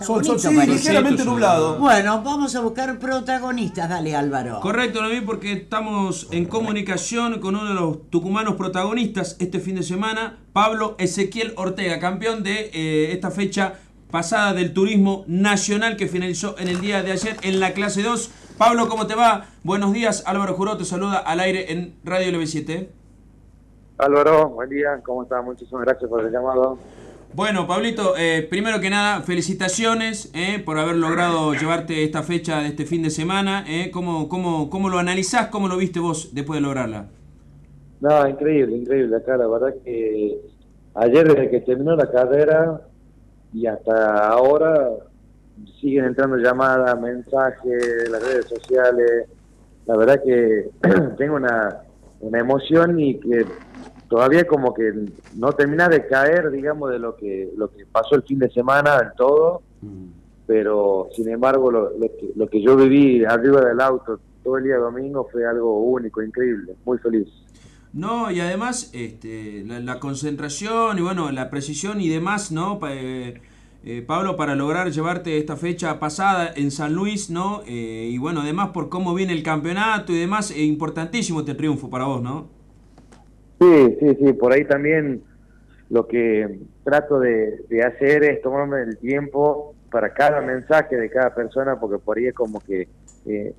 Sol, sol, sí, ligeramente nublado. Bueno, vamos a buscar protagonistas, dale Álvaro. Correcto, Noemí, porque estamos en comunicación con uno de los tucumanos protagonistas este fin de semana, Pablo Ezequiel Ortega, campeón de eh, esta fecha pasada del turismo nacional que finalizó en el día de ayer en la clase 2. Pablo, ¿cómo te va? Buenos días, Álvaro Juró te saluda al aire en Radio LB7. Álvaro, buen día, ¿cómo estás? Muchísimas gracias por el llamado. Bueno, Pablito, eh, primero que nada, felicitaciones eh, por haber logrado llevarte esta fecha de este fin de semana. Eh. ¿Cómo, cómo, ¿Cómo lo analizás? ¿Cómo lo viste vos después de lograrla? No, increíble, increíble acá, la verdad que ayer desde que terminó la carrera y hasta ahora siguen entrando llamadas, mensajes, las redes sociales. La verdad que tengo una, una emoción y que todavía como que no termina de caer, digamos, de lo que lo que pasó el fin de semana del todo, pero sin embargo lo, lo que, lo que yo viví arriba del auto todo el día domingo fue algo único, increíble, muy feliz. No, y además este, la, la concentración y bueno, la precisión y demás, ¿no? Pa- eh, eh, Pablo, para lograr llevarte esta fecha pasada en San Luis, ¿no? Eh, y bueno, además por cómo viene el campeonato y demás, es importantísimo este triunfo para vos, ¿no? Sí, sí, sí, por ahí también lo que trato de, de hacer es tomarme el tiempo para cada mensaje de cada persona, porque por ahí es como que eh,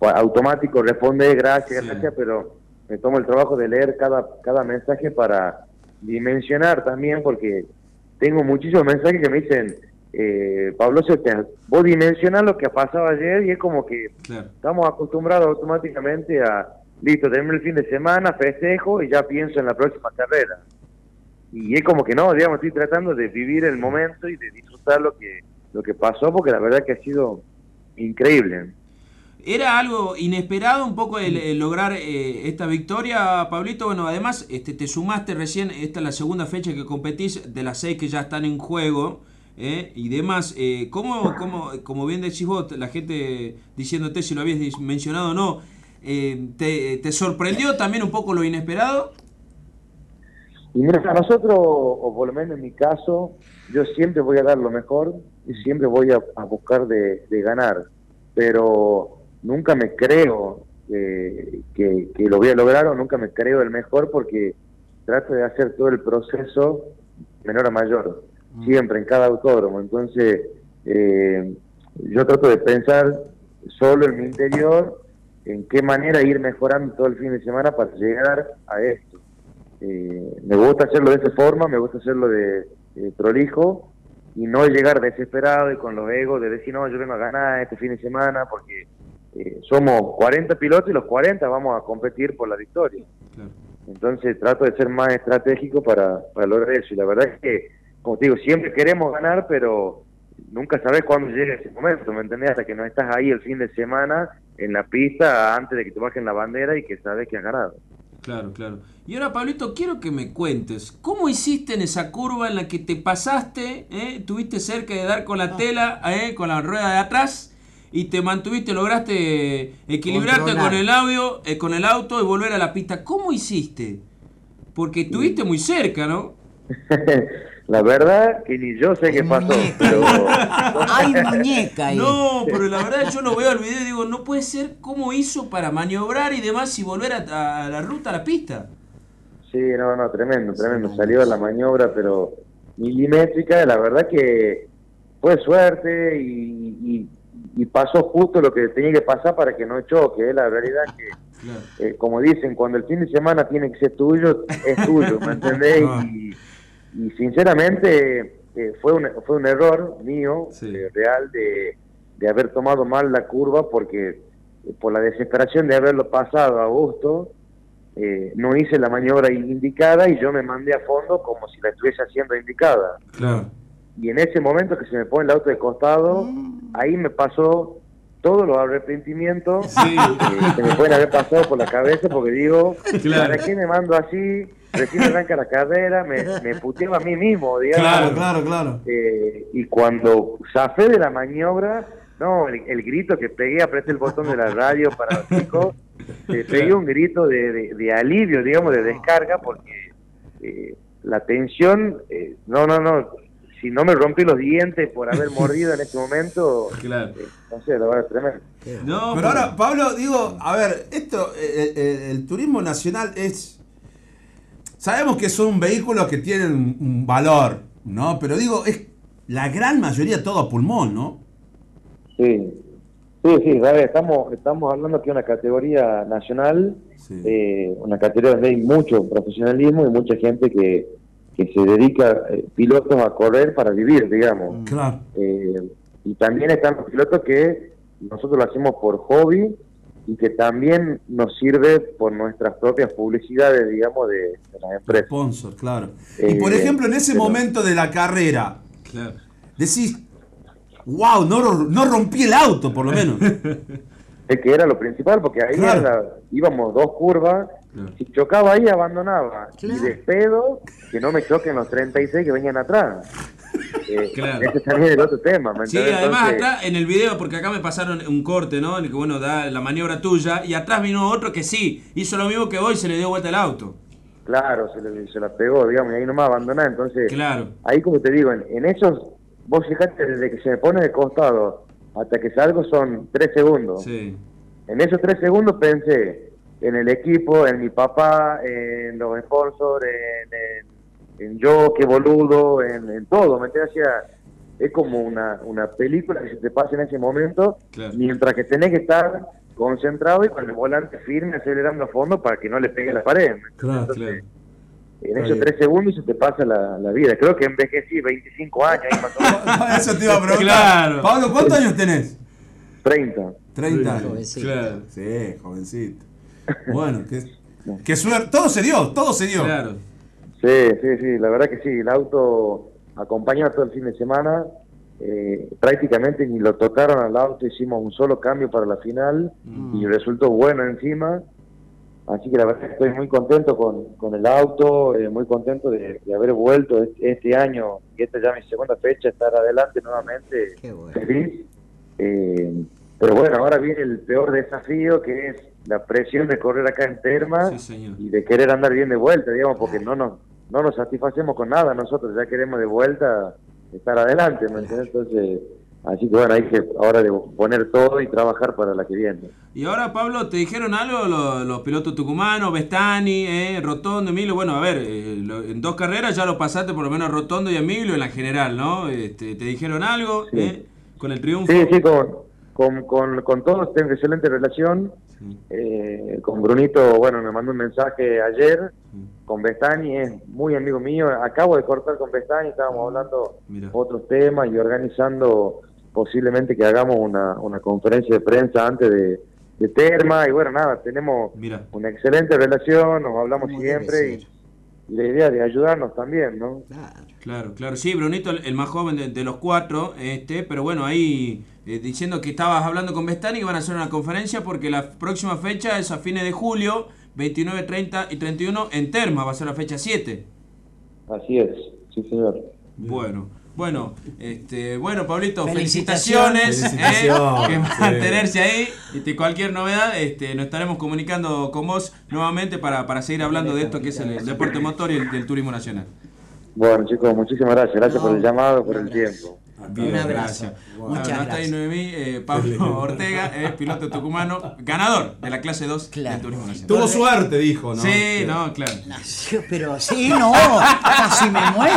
automático responde gracias, Sí. gracias, pero me tomo el trabajo de leer cada, cada mensaje para dimensionar también, porque tengo muchísimos mensajes que me dicen, eh, Pablo, se te- vos dimensionás lo que ha pasado ayer y es como que Claro. estamos acostumbrados automáticamente a, listo, termino el fin de semana, festejo y ya pienso en la próxima carrera. Y es como que no, digamos, estoy tratando de vivir el momento y de disfrutar lo que, lo que pasó, porque la verdad que ha sido increíble. ¿Era algo inesperado un poco el, lograr eh, esta victoria, Pablito? Bueno, además este, te sumaste recién, esta es la segunda fecha que competís, de las seis que ya están en juego eh, y demás. Eh, ¿cómo, como bien decís vos, la gente diciéndote si lo habías mencionado o no, eh, te, ¿te sorprendió también un poco lo inesperado? Y mira, a nosotros, o por lo menos en mi caso, yo siempre voy a dar lo mejor y siempre voy a, a buscar de, de ganar, pero nunca me creo eh, que, que lo voy a lograr o nunca me creo el mejor porque trato de hacer todo el proceso menor a mayor, siempre en cada autódromo. Entonces, eh, yo trato de pensar solo en mi interior en qué manera ir mejorando todo el fin de semana para llegar a esto. Eh, me gusta hacerlo de esa forma, me gusta hacerlo de eh, prolijo y no llegar desesperado y con los egos de decir, no, yo vengo a ganar este fin de semana porque eh, somos 40 pilotos y los 40 vamos a competir por la victoria. Claro. Entonces trato de ser más estratégico para, para lograr eso. Y la verdad es que, como te digo, siempre queremos ganar, pero nunca sabes cuándo llega ese momento, ¿me entendés? Hasta que no estás ahí el fin de semana en la pista antes de que te bajen la bandera y que sabes que has ganado. Claro, claro. Y ahora, Pablito, quiero que me cuentes, ¿cómo hiciste en esa curva en la que te pasaste, eh? tuviste cerca de dar con la tela, eh, con la rueda de atrás, y te mantuviste, lograste equilibrarte Controlar. con el audio, eh, con el auto y volver a la pista? ¿Cómo hiciste? Porque estuviste muy cerca, ¿no? la verdad que ni yo sé qué pasó, pero Hay muñeca ahí. No, pero la verdad yo lo veo al video y digo, no puede ser cómo hizo para maniobrar y demás y volver a, a la ruta, a la pista. sí, no, no, tremendo, tremendo. Salió la maniobra, pero milimétrica, la verdad que fue suerte y, y- y pasó justo lo que tenía que pasar para que no choque, ¿eh? la realidad que Claro. eh, como dicen, cuando el fin de semana tiene que ser tuyo, es tuyo, ¿me entendés? Ah. Y, y sinceramente eh, fue, un, fue un error mío, Sí. eh, real, de, de haber tomado mal la curva porque eh, por la desesperación de haberlo pasado a gusto, eh, no hice la maniobra indicada y yo me mandé a fondo como si la estuviese haciendo indicada. Claro. Y en ese momento que se me pone el auto de costado, ahí me pasó todos los arrepentimientos Sí. que me pueden haber pasado por la cabeza porque digo, Claro. ¿para qué me mando así? Recién arranca la carrera, me, me puteaba a mí mismo, digamos. Claro, claro, claro. Eh, y cuando zafé de la maniobra, no, el, el grito que pegué, apreté el botón de la radio para los chicos, eh, pegué un grito de, de- de alivio, digamos, de descarga, porque eh, la tensión, eh, no, no, no, si no me rompí los dientes por haber mordido en ese momento, Claro. eh, no sé, la verdad es tremendo. No, Pero ahora, Pablo, digo, a ver, esto, eh, eh, el turismo nacional es. Sabemos que son vehículos que tienen un- valor, ¿no? Pero digo, es la gran mayoría todo a pulmón, ¿no? Sí, sí, sí, Gaby, estamos, estamos hablando que una categoría nacional, Sí. eh, una categoría donde hay mucho profesionalismo y mucha gente que, que se dedica, eh, pilotos a correr para vivir, digamos. Claro. Eh, y también están los pilotos que nosotros lo hacemos por hobby y que también nos sirve por nuestras propias publicidades, digamos, de, de las empresas. Sponsor, claro. Eh, y por ejemplo, en ese pero- momento de la carrera, Claro. decís, wow, no, no rompí el auto, por lo menos. Es que era lo principal, porque ahí Claro. era- íbamos dos curvas, Claro. si chocaba ahí abandonaba, Claro. y despedo que no me choquen los 36 que venían atrás. Eh, Claro. Ese también es el otro tema, ¿me Sí, además acá en el video, porque acá me pasaron un corte, ¿no? En el que, bueno, da la maniobra tuya, y atrás vino otro que sí, hizo lo mismo que vos y se le dio vuelta el auto. Claro, se, le- se la pegó, digamos, y ahí nomás abandonaba, entonces... Claro. Ahí, como te digo, en, en esos, vos fijate, desde que se me pone de costado hasta que salgo son tres segundos. Sí. En esos tres segundos pensé en el equipo, en mi papá, en los sponsors, en, en- en yo, qué boludo, en, en todo. ¿me entiendes? Es como una, una película que se te pasa en ese momento, Claro. mientras que tenés que estar concentrado y con el volante firme acelerando a fondo para que no le pegue la pared. Claro, Entonces, En esos tres segundos se te pasa la, la vida. Creo que envejecí 25 años, ahí menos. Eso te iba a preguntar. Claro. Pablo, ¿cuántos años tenés? 30. 30 años. Jovencito. Claro. Sí, jovencito. Bueno, qué, qué suerte. Todo se dio, todo se dio. Claro. Sí, sí, sí, la verdad que sí. El auto acompañó todo el fin de semana. eh, prácticamente ni lo tocaron al auto, hicimos un solo cambio para la final y resultó bueno encima. Así que la verdad que estoy muy contento con, con el auto, eh, muy contento de, de haber vuelto este, este año, y esta ya es mi segunda fecha, estar adelante nuevamente, Qué bueno. feliz. Eh, pero bueno, ahora viene el peor desafío que es la presión de correr acá en Terma Sí, y de querer andar bien de vuelta, digamos, porque no nos, no nos satisfacemos con nada, nosotros ya queremos de vuelta estar adelante, ¿me entiendes? Entonces, así que bueno, hay que ahora de poner todo y trabajar para la que viene. Y ahora, Pablo, ¿te dijeron algo los, los pilotos tucumanos, Bestani, eh, Rotondo, Emilio? Bueno, a ver, eh, lo- en dos carreras ya lo pasaste por lo menos a Rotondo y a Emilio en la general, ¿no? Este, ¿Te dijeron algo Sí. eh, con el triunfo? Sí, sí, con, con, con, con todos tengo excelente relación. Eh, con Brunito, bueno, me mandó un mensaje ayer. Sí. Con Bestani es muy amigo mío. Acabo de cortar con Bestani, estábamos hablando Mira. otros temas y organizando posiblemente que hagamos una, una conferencia de prensa antes de, de Terma. Y bueno, nada, tenemos Mira. una excelente relación, nos hablamos siempre y la idea de ayudarnos también, ¿no? Claro. Claro, claro. Sí, Brunito, el, más joven de, de los cuatro, este, pero bueno, ahí eh, diciendo que estabas hablando con Bestani que van a hacer una conferencia porque la próxima fecha es a fines de julio, 29, 30 y 31 en Terma, va a ser la fecha 7. Así es, sí, señor. Bueno, bueno, este, bueno, Pablito, Felicitaciones. felicitaciones, eh, que mantenerse ahí. Este, cualquier novedad, este, nos estaremos comunicando con vos nuevamente para, para seguir hablando de esto que es el, deporte motor y el del turismo nacional. Bueno, chicos, muchísimas gracias. Gracias No, por el llamado, por el tiempo. Un abrazo. Bueno, Muchas no está ahí gracias. Noemí, eh, Pablo Ortega, eh, piloto tucumano, ganador de la clase 2 Claro. del turismo nacional. Tuvo suerte, dijo, ¿no? Sí, no, claro. Pero sí, no, casi me muero.